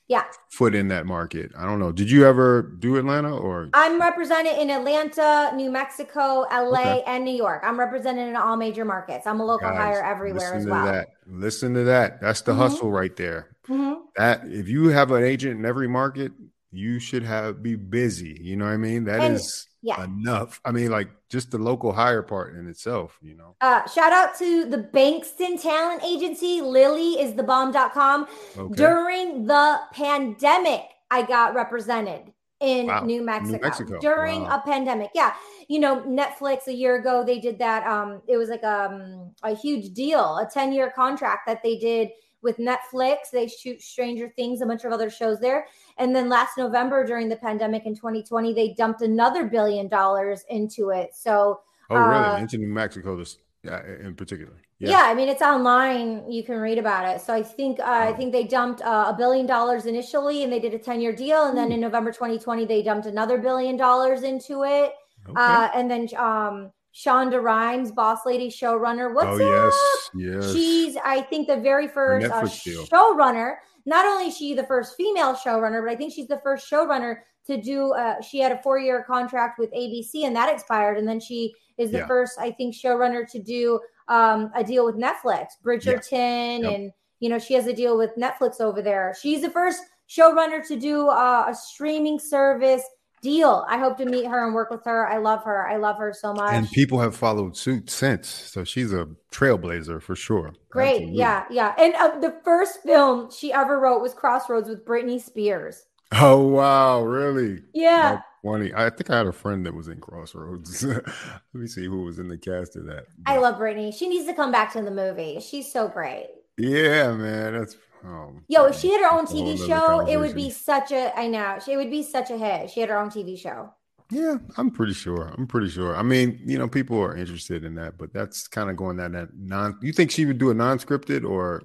Yeah. foot in that market. I don't know. Did you ever do Atlanta or I'm represented in Atlanta, New Mexico, LA, Okay. and New York. I'm represented in all major markets. I'm a local Guys, hire everywhere listen as to well. That. Listen to that. That's the Mhm. hustle right there. Mhm. that if you have an agent in every market, you should have be busy. You know what I mean? That is And- yeah. enough. I mean, like just the local hire part in itself, you know. Uh, shout out to the Bankston Talent Agency. Lily is the bomb.com. Okay. During the pandemic, I got represented in Wow. New Mexico. Mexico. During Wow. a pandemic. Yeah. You know, Netflix a year ago, they did that. Um, it was like um, a huge deal, a 10 year contract that they did with Netflix. They shoot Stranger Things, a bunch of other shows there. And then last November during the pandemic in 2020, they dumped another billion dollars into it. So, oh, really? uh, Into New Mexico, this yeah, in particular. yeah. I mean it's online. You can read about it. So I think uh, I think they dumped uh, a billion dollars initially, and they did a ten year deal, and then Ooh. in November 2020 they dumped another billion dollars into it, Okay. uh, and then um, Shonda Rhimes, boss lady showrunner. What's oh up? yes, yes. She's I think the very first uh, showrunner. Not only is she the first female showrunner, but I think she's the first showrunner to do. Uh, she had a four year contract with ABC, and that expired, and then she is the Yeah. first, I think, showrunner to do um, a deal with Netflix, Bridgerton, Yep. and you know she has a deal with Netflix over there. She's the first showrunner to do uh, a streaming service deal. I hope to meet her and work with her. I love her. I love her so much. and people have followed suit since. So she's a trailblazer for sure. Great. Absolutely. Yeah. Yeah. And uh, the first film she ever wrote was Crossroads with Britney Spears. Oh wow, really? Yeah. That's funny. I think I had a friend that was in Crossroads. <laughs> Let me see who was in the cast of that. I love Britney. She needs to come back to the movie. She's so great. Yeah, man. That's um, Yo, if she had her own that's a whole TV show, it would be such a I know. It would be such a hit. She had her own TV show. Yeah, I'm pretty sure. I'm pretty sure. I mean, you know, people are interested in that, but that's kind of going that that non. You think she would do a non-scripted or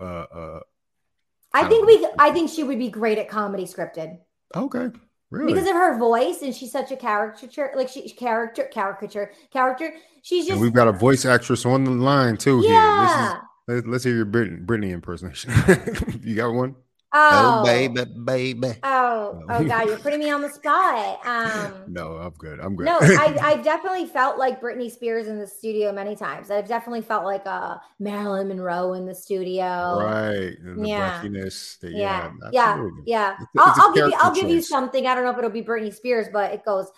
uh uh I I think we I think she would be great at comedy scripted. okay, really? Because of her voice and she's such a caricature like she character caricature character. She's and just we've got a voice actress on the line too yeah. here. This is, let, let's hear your Brit- Britney impersonation. <laughs> you got one? Oh, baby, baby. Oh, oh God, you're putting me on the spot. Um <laughs> No, I'm good. I'm good. No, I, <laughs> I've definitely felt like Britney Spears in the studio many times. I've definitely felt like uh, Marilyn Monroe in the studio. right. And the Yeah. brockiness. the- Yeah, yeah, absolutely. yeah. It's a- I'll, it's a I'll give you. I'll character give you something. I don't know if it'll be Britney Spears, but it goes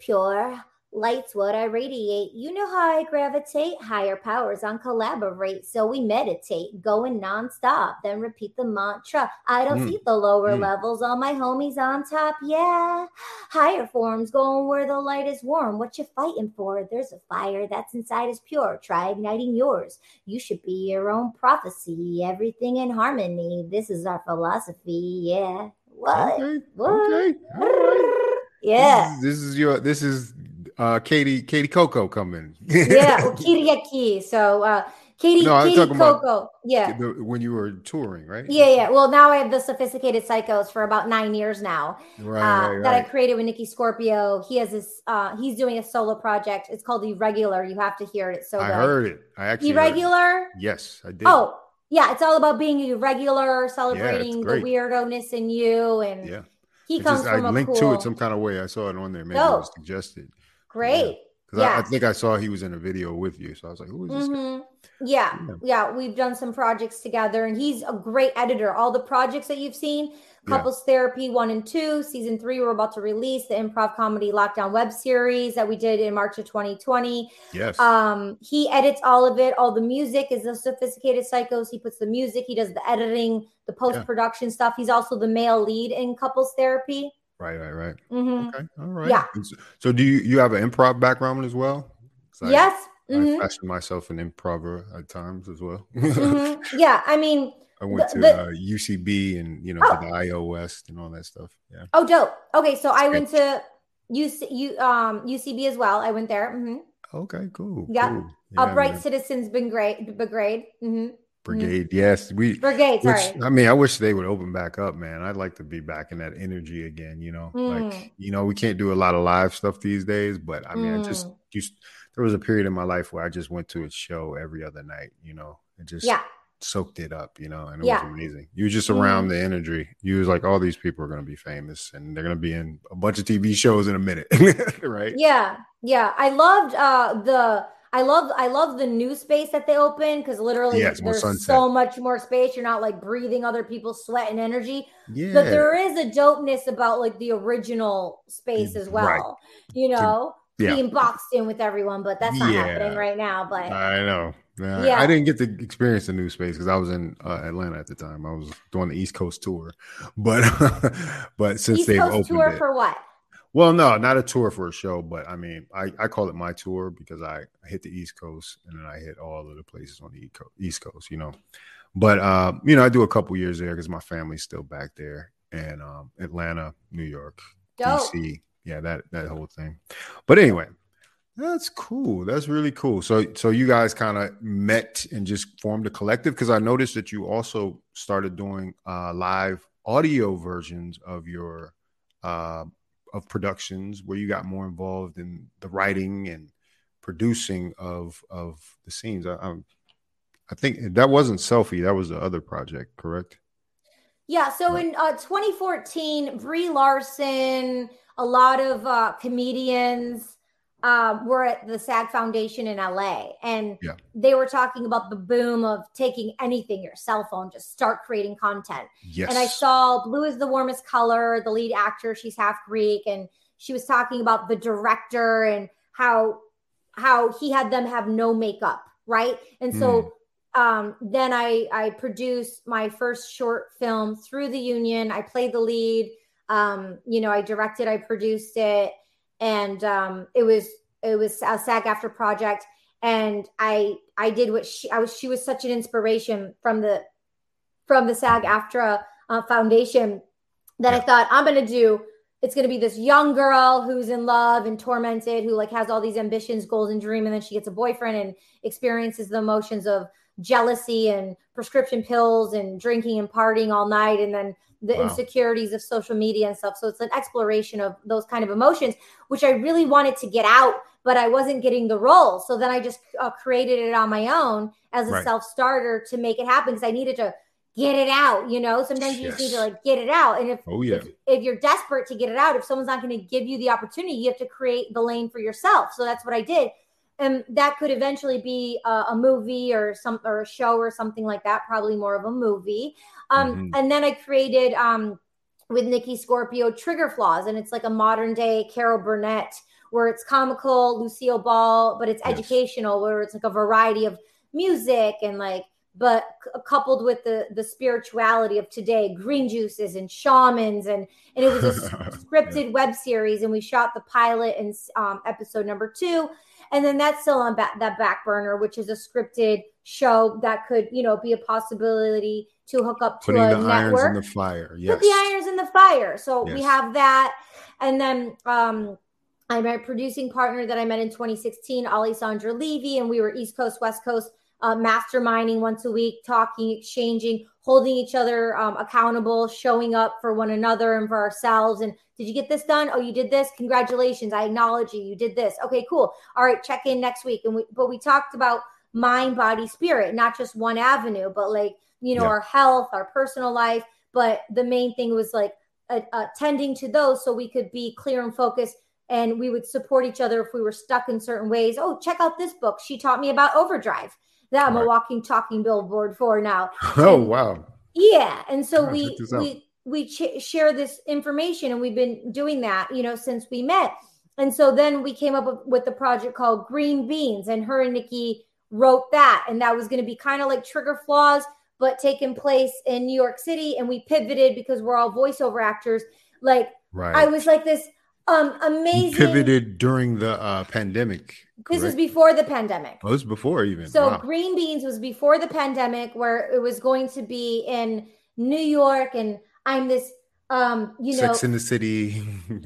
pure light's what I radiate. You know how I gravitate. Higher powers on collaborate, so we meditate, going nonstop, then repeat the mantra. I don't Mm, see the lower mm. levels. All my homies on top. Yeah, higher forms going where the light is warm. What you fighting for? There's a fire that's inside is pure. Try igniting yours. You should be your own prophecy. Everything in harmony. This is our philosophy. Yeah. What? Okay. What? Okay. Right. Yeah. This is, this is your. This is uh Katie. Katie Coco coming. yeah. <laughs> Well, Katie. So uh Katie, No, Katie Coco. Yeah. The- when you were touring, right? Yeah, yeah. Well, now I have the sophisticated psychos for about nine years now. Right. uh, right, that I created with Nikki Scorpio. He has this. Uh, he's doing a solo project. It's called Irregular. You have to hear it. It's so I good. heard it. I actually. Irregular. Yes, I did. Oh, yeah. It's all about being irregular, celebrating the weirdness in you, and yeah. he It comes just, I from a linked cool. to it some kind of way. I saw it on there. Maybe it was suggested. Great. Because I, I think I saw he was in a video with you. So I was like, who is this guy? Mhm. Yeah, Yeah. yeah, we've done some projects together, and he's a great editor. All the projects that you've seen, Yeah. Couples Therapy one and two, season three, we're about to release the improv comedy lockdown web series that we did in March of 2020. Yes. Um, he edits all of it. All the music is the sophisticated psychos. He puts the music, he does the editing, the post production stuff. He's also the male lead in Couples Therapy. Right, right, right. Mhm. Okay. All right. Yeah. So, so do you you have an improv background as well? I- yes. I Mhm. fashion myself an improver at times as well. Mhm. <laughs> Yeah. I mean, I went The- to the- uh, UCB and you know Oh. the IO West and all that stuff. Yeah. Oh, dope. Okay, so I went to UC, U, um, UCB as well. I went there. hmm Okay. Cool. Yeah. Cool. Upright man. Citizens Brigade. Brigade. hmm Brigade. Yes. We. Brigade. Which Sorry. I mean, I wish they would open back up, man. I'd like to be back in that energy again. You know, Mm. like you know, we can't do a lot of live stuff these days, but I mean, I just Mm. used. There was a period in my life where I just went to a show every other night. You know, and just Yeah. soaked it up. You know, and it Yeah. was amazing. You were just around the energy. You was like, all these people are going to be famous, and they're going to be in a bunch of TV shows in a minute, <laughs> right? Yeah. Yeah. I loved uh the. I love I love the new space that they open because literally Yeah, there's so much more space. You're not like breathing other people's sweat and energy. Yeah. But there is a dopeness about like the original space as well. Right. You know, yeah. being boxed in with everyone, but that's not Yeah. happening right now. But I know. Yeah, Yeah. I didn't get to experience the new space because I was in uh, Atlanta at the time. I was doing the East Coast tour, but <laughs> but since East they've Coast opened tour it, for what? Well, no, not a tour for a show, but I mean, I, I call it my tour because I, I hit the East Coast and then I hit all of the places on the East Coast, you know. But uh, you know, I do a couple years there because my family's still back there, and um, Atlanta, New York, Dope. DC, yeah, that that whole thing. But anyway, that's cool. That's really cool. So so you guys kind of met and just formed a collective because I noticed that you also started doing uh, live audio versions of your uh, of productions where you got more involved in the writing and producing of of the scenes. I, I'm, I think that wasn't selfie. That was the other project, correct? Yeah. So in uh, 2014, Brie Larson, a lot of uh, comedians um, were at the SAG Foundation in LA, and Yeah. they were talking about the boom of taking anything, your cell phone, just start creating content. Yes. And I saw Blue is the warmest color. The lead actor, she's half Greek, and she was talking about the director and how how he had them have no makeup, right? And so um, then I I produced my first short film through the union. I played the lead. Um, you know, I directed, I produced it, and um, it was it was a SAG-AFTRA project. And I I did what she I was she was such an inspiration from the from the SAG-AFTRA uh, Foundation that I thought I'm going to do it's going to be this young girl who's in love and tormented who like has all these ambitions goals and dream and then she gets a boyfriend and experiences the emotions of jealousy and prescription pills and drinking and partying all night and then the wow. insecurities of social media and stuff so it's an exploration of those kind of emotions which i really wanted to get out but i wasn't getting the role so then i just uh, created it on my own as a right. self starter to make it happen because i needed to get it out. You know, sometimes you yes. just need to like get it out. And if oh yeah, if, if you're desperate to get it out, if someone's not going to give you the opportunity, you have to create the lane for yourself. So that's what I did. And that could eventually be a, a movie or some or a show or something like that. Probably more of a movie. Um, mm-hmm. And then I created um, with Nikki Scorpio Trigger Flaws, and it's like a modern day Carol Burnett, where it's comical, Lucille Ball, but it's yes. educational, where it's like a variety of music and like but c- coupled with the the spirituality of today green juices and shamans and and it was a <laughs> scripted web series and we shot the pilot and um, episode number two and then that's still on ba- that back burner which is a scripted show that could you know be a possibility to hook up to Putting a the network irons in the fire yes. put the irons in the fire so yes. we have that and then um I met a producing partner that I met in 2016, Alessandra Levy, and we were East Coast, West Coast uh, masterminding once a week, talking, exchanging, holding each other um, accountable, showing up for one another and for ourselves. And did you get this done? Oh, you did this. Congratulations! I acknowledge you. You did this. Okay, cool. All right, check in next week. And we, but we talked about mind, body, spirit, not just one avenue, but like you know yeah. our health, our personal life. But the main thing was like attending to those so we could be clear and focused and we would support each other if we were stuck in certain ways. Oh, check out this book. She taught me about overdrive that I'm right. a walking, talking billboard for now. <laughs> Oh and, wow! Yeah, and so we we we ch- share this information, and we've been doing that, you know, since we met. And so then we came up with the project called Green Beans, and her and Nikki wrote that, and that was going to be kind of like Trigger Flaws, but taking place in New York City. And we pivoted because we're all voiceover actors. Like right. I was like this um amazing you pivoted during the uh pandemic this was before the pandemic oh this was before even so wow. green beans was before the pandemic where it was going to be in new york and i'm this um you know sex in the city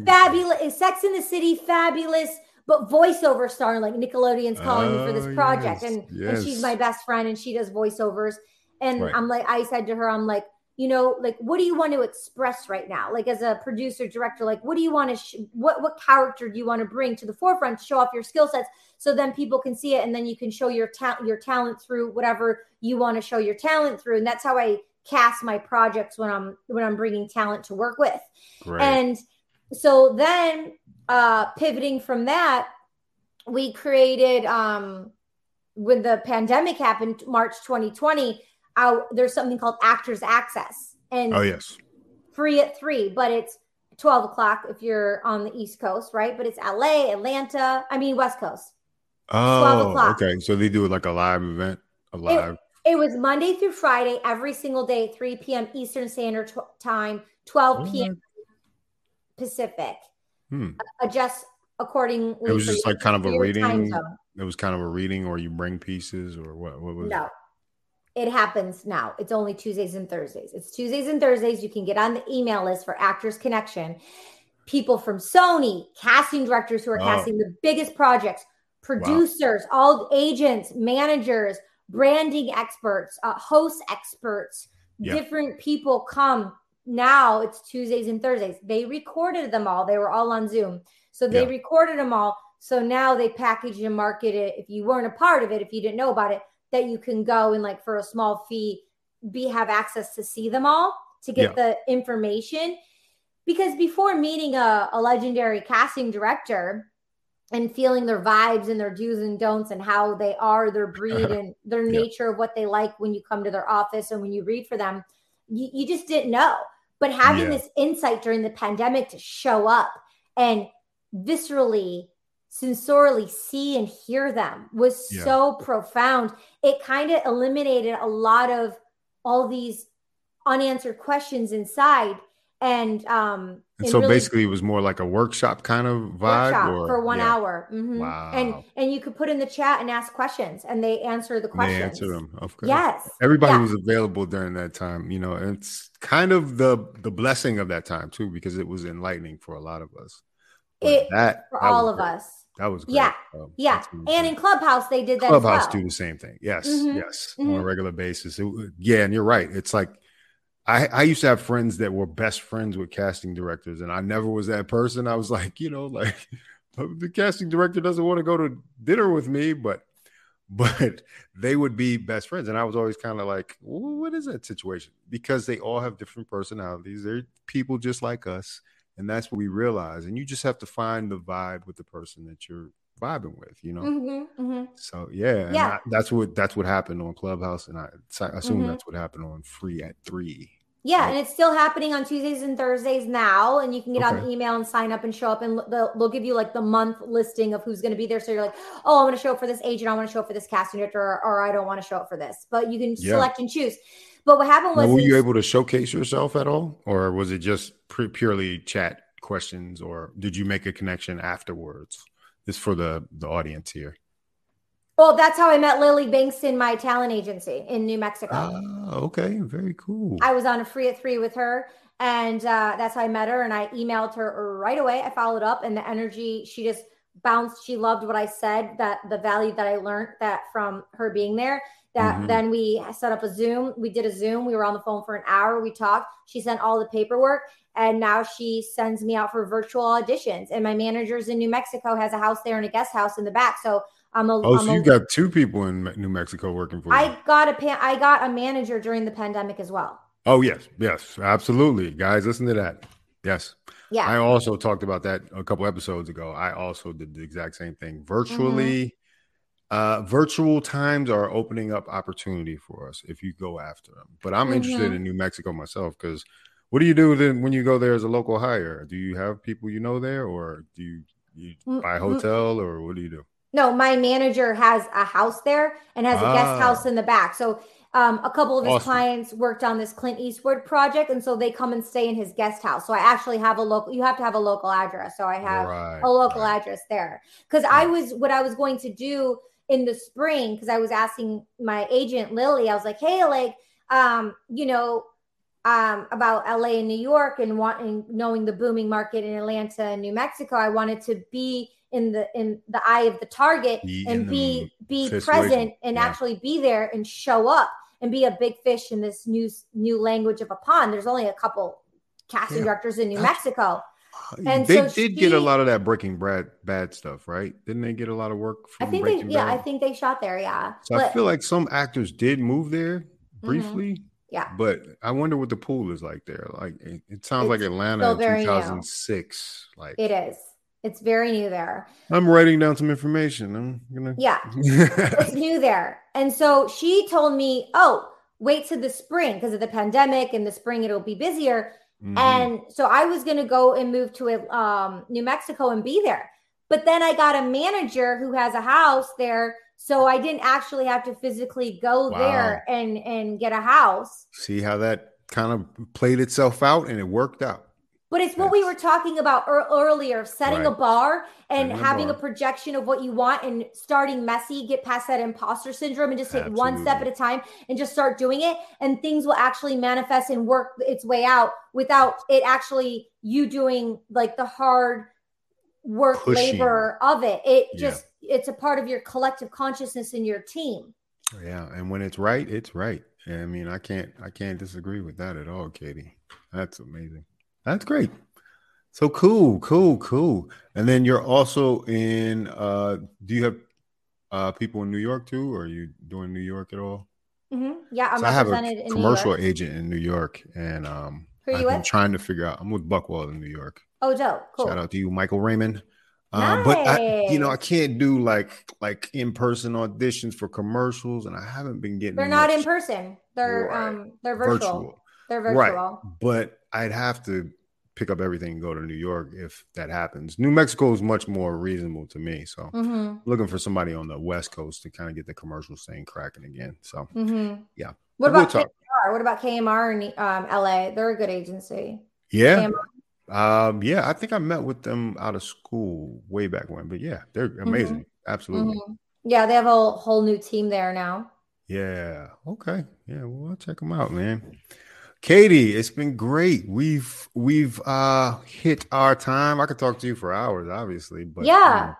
fabulous sex in the city fabulous but voiceover star like nickelodeon's calling oh, me for this oh, project yes, and, yes. and she's my best friend and she does voiceovers and right. i'm like i said to her i'm like you know like what do you want to express right now? Like as a producer director like what do you want to sh- what what character do you want to bring to the forefront to show off your skill sets so then people can see it and then you can show your talent your talent through whatever you want to show your talent through? And that's how i cast my projects when i'm when i'm bringing talent to work with. Great. and so then uh pivoting from that we created um when the pandemic happened march 2020 out there's something called actors access. And oh yes. free at three but it's 12 o'clock if you're on the east coast right? But it's la atlanta i mean west coast. Oh okay. So they do like a live event a live? it, it was monday through friday every single day 3 p.m eastern standard t- time 12 p.m pacific. Hmm. adjust accordingly it was just like kind of a reading? it was kind of a reading or you bring pieces or what, what was no. it? It happens now. It's only Tuesdays and Thursdays. It's Tuesdays and Thursdays. You can get on the email list for Actors Connection. People from Sony, casting directors who are casting the biggest projects, producers, wow. all agents, managers, branding experts, uh, host experts, different people come. Now it's Tuesdays and Thursdays. They recorded them all. They were all on Zoom. So they yeah. recorded them all. So now they package and market it. If you weren't a part of it, if you didn't know about it, that you can go and like for a small fee be have access to see them all to get yeah. the information because before meeting a, a legendary casting director and feeling their vibes and their do's and don'ts and how they are their <laughs> breed and their yeah. nature of what they like when you come to their office and when you read for them you, you just didn't know but having yeah. this insight during the pandemic to show up and viscerally sincerely see and hear them was Yeah. so profound. It kind of eliminated a lot of all these unanswered questions inside. And um And and so really basically, it was more like a workshop kind of vibe, or for one yeah, hour. Mhm. Wow. And and you could put in the chat and ask questions and they answer the and questions. They answer them. Okay. Yes. Everybody Yeah. was available during that time. You know, it's kind of the the blessing of that time too, because it was enlightening for a lot of us. But It- that for that all of great. us. That was great. Yeah. Um, Yeah. And in Clubhouse they did that Clubhouse well. do the same thing. Yes, Mhm. yes, on Mhm. a regular basis. It yeah, and you're right. It's like I I used to have friends that were best friends with casting directors, and I never was that person. I was like, you know, like <laughs> the casting director doesn't want to go to dinner with me, but <laughs> but they would be best friends, and I was always kind of like, well, what is that situation? Because they all have different personalities. They're people just like us, and that's what we realize. And you just have to find the vibe with the person that you're vibing with, you know. Mhm, mhm. So yeah, Yeah. I- that's what that's what happened on Clubhouse, and I, I assume Mhm. that's what happened on Free at Three. Yeah, Right. and it's still happening on Tuesdays and Thursdays now, and you can get on the email and sign up and show up, and they'll, they'll give you like the month listing of who's going to be there. So you're like, oh, I want to show up for this agent, I want to show up for this casting director, or, or I don't want to show up for this. But you can Yeah. select and choose. But what happened was, Now, were you able to showcase yourself at all, or was it just pre- purely chat questions, or did you make a connection afterwards? This for the the audience here. well, that's how I met Lily Bankston, my talent agency in New Mexico. Ah, okay, very cool. I was on a free at three with her, and uh, that's how I met her. And I emailed her right away. I followed up, and the energy she just bounced. She loved what I said. That the value that I learned that from her being there. That Mhm. then we set up a Zoom. We did a Zoom. We were on the phone for an hour. We talked. She sent all the paperwork, and now she sends me out for virtual auditions. And my manager's in New Mexico has a house there and a guest house in the back. So I'm a. oh, I'm so a- you got two people in New Mexico working for you. I got a pa- I got a manager during the pandemic as well. oh yes, yes, absolutely, guys. Listen to that. Yes. Yeah. I also talked about that a couple episodes ago. I also did the exact same thing. Virtually, uh, virtual times are opening up opportunity for us if you go after them. But I'm interested Mhm. in New Mexico myself because what do you do then when you go there as a local hire? Do you have people you know there, or do you, you Mm, buy a mm. hotel, or what do you do? No, my manager has a house there and has a guest Ah. house in the back. So um, a couple of his Awesome. clients worked on this Clint Eastwood project, and so they come and stay in his guest house. So I actually have a local. You have to have a local address. So I have Right, a local right. address there because I was what I was going to do in the spring because I was asking my agent Lily. I was like, hey, like, um, you know. Um, about LA and New York and wanting knowing the booming market in Atlanta and New Mexico, I wanted to be in the in the eye of the target Be and be be situation. present and Yeah. actually be there and show up and be a big fish in this new new language of a pond. There's only a couple casting Yeah. directors in New Mexico. And they so did get a lot of that Breaking Bad bad stuff, right? Didn't they get a lot of work I from think they yeah, Bad? I think they shot there, yeah. So I feel like some actors did move there mm-hmm. briefly. Yeah. But I wonder what the pool is like there. Like it, it sounds like Atlanta in very new. 2006. Like it is. It's very new there. I'm writing down some information. I'm gonna Yeah. <laughs> it's new there. And so she told me, "Oh, wait to the spring because of the pandemic. In the spring, it'll be busier." Mhm. And so I was going to go and move to um, New Mexico and be there. But then I got a manager who has a house there. So I didn't actually have to physically go Wow. there and, and get a house. see how that kind of played itself out and it worked out. But it's what we were talking about ear- earlier of setting a bar and Setting having a bar. projection of what you want and starting messy, get past that imposter syndrome and just take one step at a time and just start doing it. And things will actually manifest and work its way out without it actually you doing like the hard work Pushing. labor of it. It Yeah. just, it's a part of your collective consciousness in your team. Yeah, and when it's right, it's right. I mean, I can't I can't disagree with that at all, Katie. That's amazing. That's great. So cool, cool, cool. And then you're also in uh do you have uh people in New York too or are you doing New York at all? Mhm. Yeah, I'm So I have a commercial agent in New York and um Who are I've you been with? trying to figure out I'm with Buchwald in New York. Oh, dope. Cool. Shout out to you, Michael Raymond. Um, but I, you know, I can't do like like in person auditions for commercials, and I haven't been getting. They're not in person. They're Right. um they're virtual. They're virtual. Right. But I'd have to pick up everything and go to New York if that happens. New Mexico is much more reasonable to me. So mm-hmm. looking for somebody on the West Coast to kind of get the commercial thing cracking again. So mm-hmm. yeah. What about we'll KMR? What about KMR in um, LA? They're a good agency. Yeah. Um, yeah, I think I met with them out of school way back when, but yeah, they're mm-hmm. amazing. Mm-hmm. Absolutely. Yeah, they have a whole new team there now. Yeah. Okay. Yeah. Well, I'll check them out, man. Katie, it's been great. We've we've uh hit our time. I could talk to you for hours, obviously, but yeah. Um,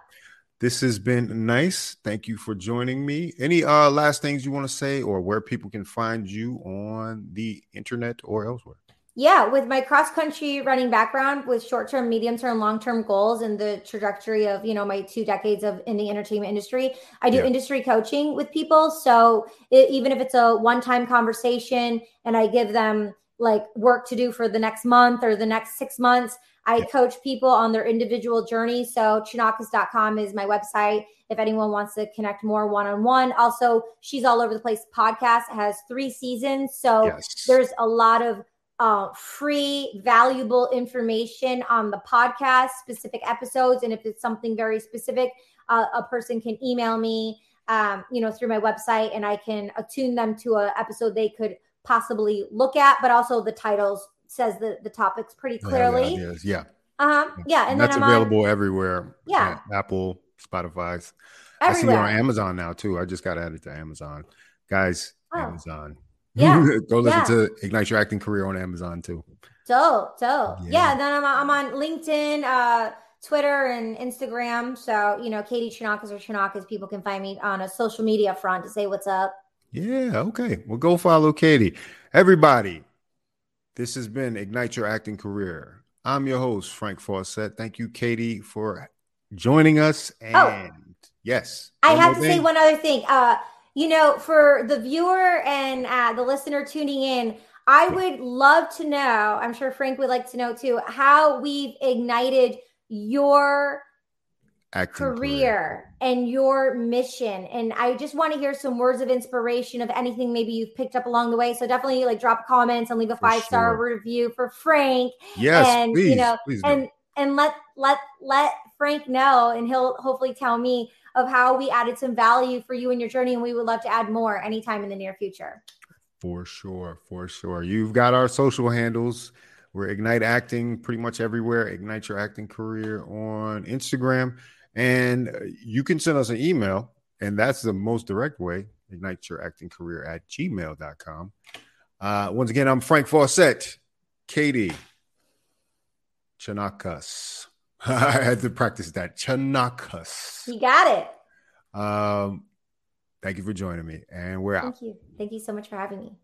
this has been nice. Thank you for joining me. Any uh last things you want to say or where people can find you on the internet or elsewhere? Yeah, with my cross country running background with short term, medium term, long term goals and the trajectory of, you know, my two decades of in the entertainment industry, I do yeah. industry coaching with people. So it, even if it's a one time conversation and I give them like work to do for the next month or the next six months, I coach people on their individual journey. So chonacas.com is my website if anyone wants to connect more one on one. Also, She's All Over the Place podcast has three seasons. So yes. there's a lot of uh, free, valuable information on the podcast, specific episodes. And if it's something very specific, uh, a person can email me, um, you know, through my website and I can attune them to an episode they could possibly look at, but also the titles says the, the topics pretty clearly. Yeah. yeah. Uh-huh. Yeah. And, that's available on, everywhere. Yeah. Apple, Spotify. Everywhere. I see you on Amazon now too. I just got added to Amazon. Guys, oh. Amazon. Yeah. <laughs> Go listen yeah. to Ignite Your Acting Career on Amazon too. Dope, dope. Yeah. yeah then I'm, I'm on LinkedIn, uh, Twitter, and Instagram. So, you know, Katie Chonacas or Chonacas, people can find me on a social media front to say what's up. Yeah. Okay. Well, go follow Katie. Everybody, this has been Ignite Your Acting Career. I'm your host, Frank Fawcett. Thank you, Katie, for joining us. Oh. And oh, yes, I have to thing. say one other thing. Uh, you know, for the viewer and uh, the listener tuning in, I would love to know, I'm sure Frank would like to know too, how we've ignited your career, career, and your mission. And I just want to hear some words of inspiration of anything maybe you've picked up along the way. So definitely like drop comments and leave a five star sure. review for Frank. Yes, and please, you know, and do. and let let let Frank know, and he'll hopefully tell me of how we added some value for you in your journey. And we would love to add more anytime in the near future. For sure. For sure. You've got our social handles. We're Ignite Acting pretty much everywhere. Ignite Your Acting Career on Instagram. And you can send us an email, and that's the most direct way. Ignite Your Acting Career at gmail.com. Uh, once again, I'm Frank Fawcett. Katie Chonacas. <laughs> I had to practice that. Chonacas. You got it. Um, thank you for joining me. And we're thank out. Thank you. Thank you so much for having me.